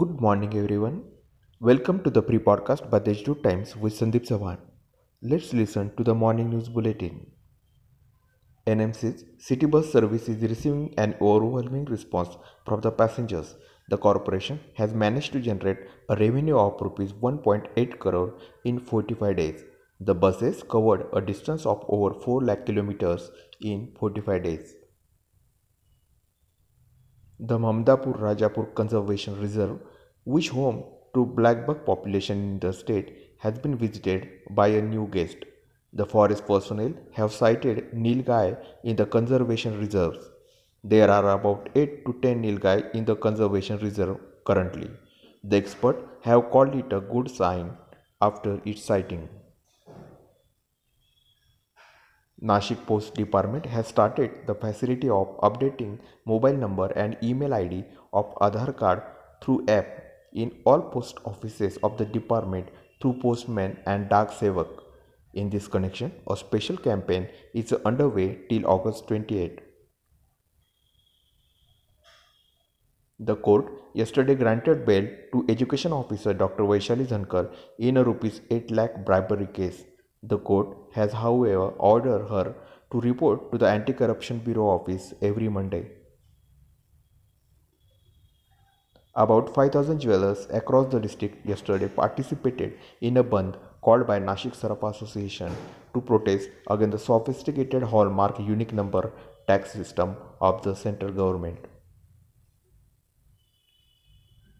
morning, everyone. Welcome to the pre podcast by Deshdoot Times with Sandeep Sawan. Let's listen to the morning news bulletin. NMC's city bus service is receiving an overwhelming response from the passengers. The corporation has managed to generate a revenue of rupees 1.8 crore in 45 days. The buses covered a distance of over 4 lakh kilometers in 45 days. The Mamdapur Rajapur Conservation Reserve, which home to blackbuck population in the state, has been visited by a new guest. The forest personnel have sighted nilgai in the conservation reserves. There are about 8 to 10 nilgai in the conservation reserve currently. The experts have called it a good sign after its sighting. Nashik Post Department has started the facility of updating mobile number and email ID of Aadhaar card through app in all post offices of the department through postman and Dak Sevak. In this connection, a special campaign is underway till August 28. The court yesterday granted bail to education officer Dr. Vaishali Zankar in a rupees 8 lakh bribery case. The court has, however, ordered her to report to the Anti Corruption Bureau office every Monday. About 5,000 jewelers across the district yesterday participated in a bandh called by Nashik Sarafa Association to protest against the sophisticated hallmark unique number tax system of the central government.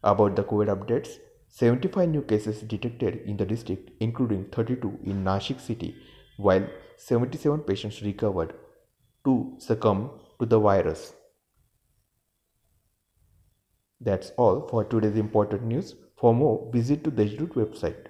About the COVID updates, 75 new cases detected in the district, including 32 in Nashik city, while 77 patients recovered. Two succumbed to the virus. That's all for today's important news. For more, visit to the Deshdoot website.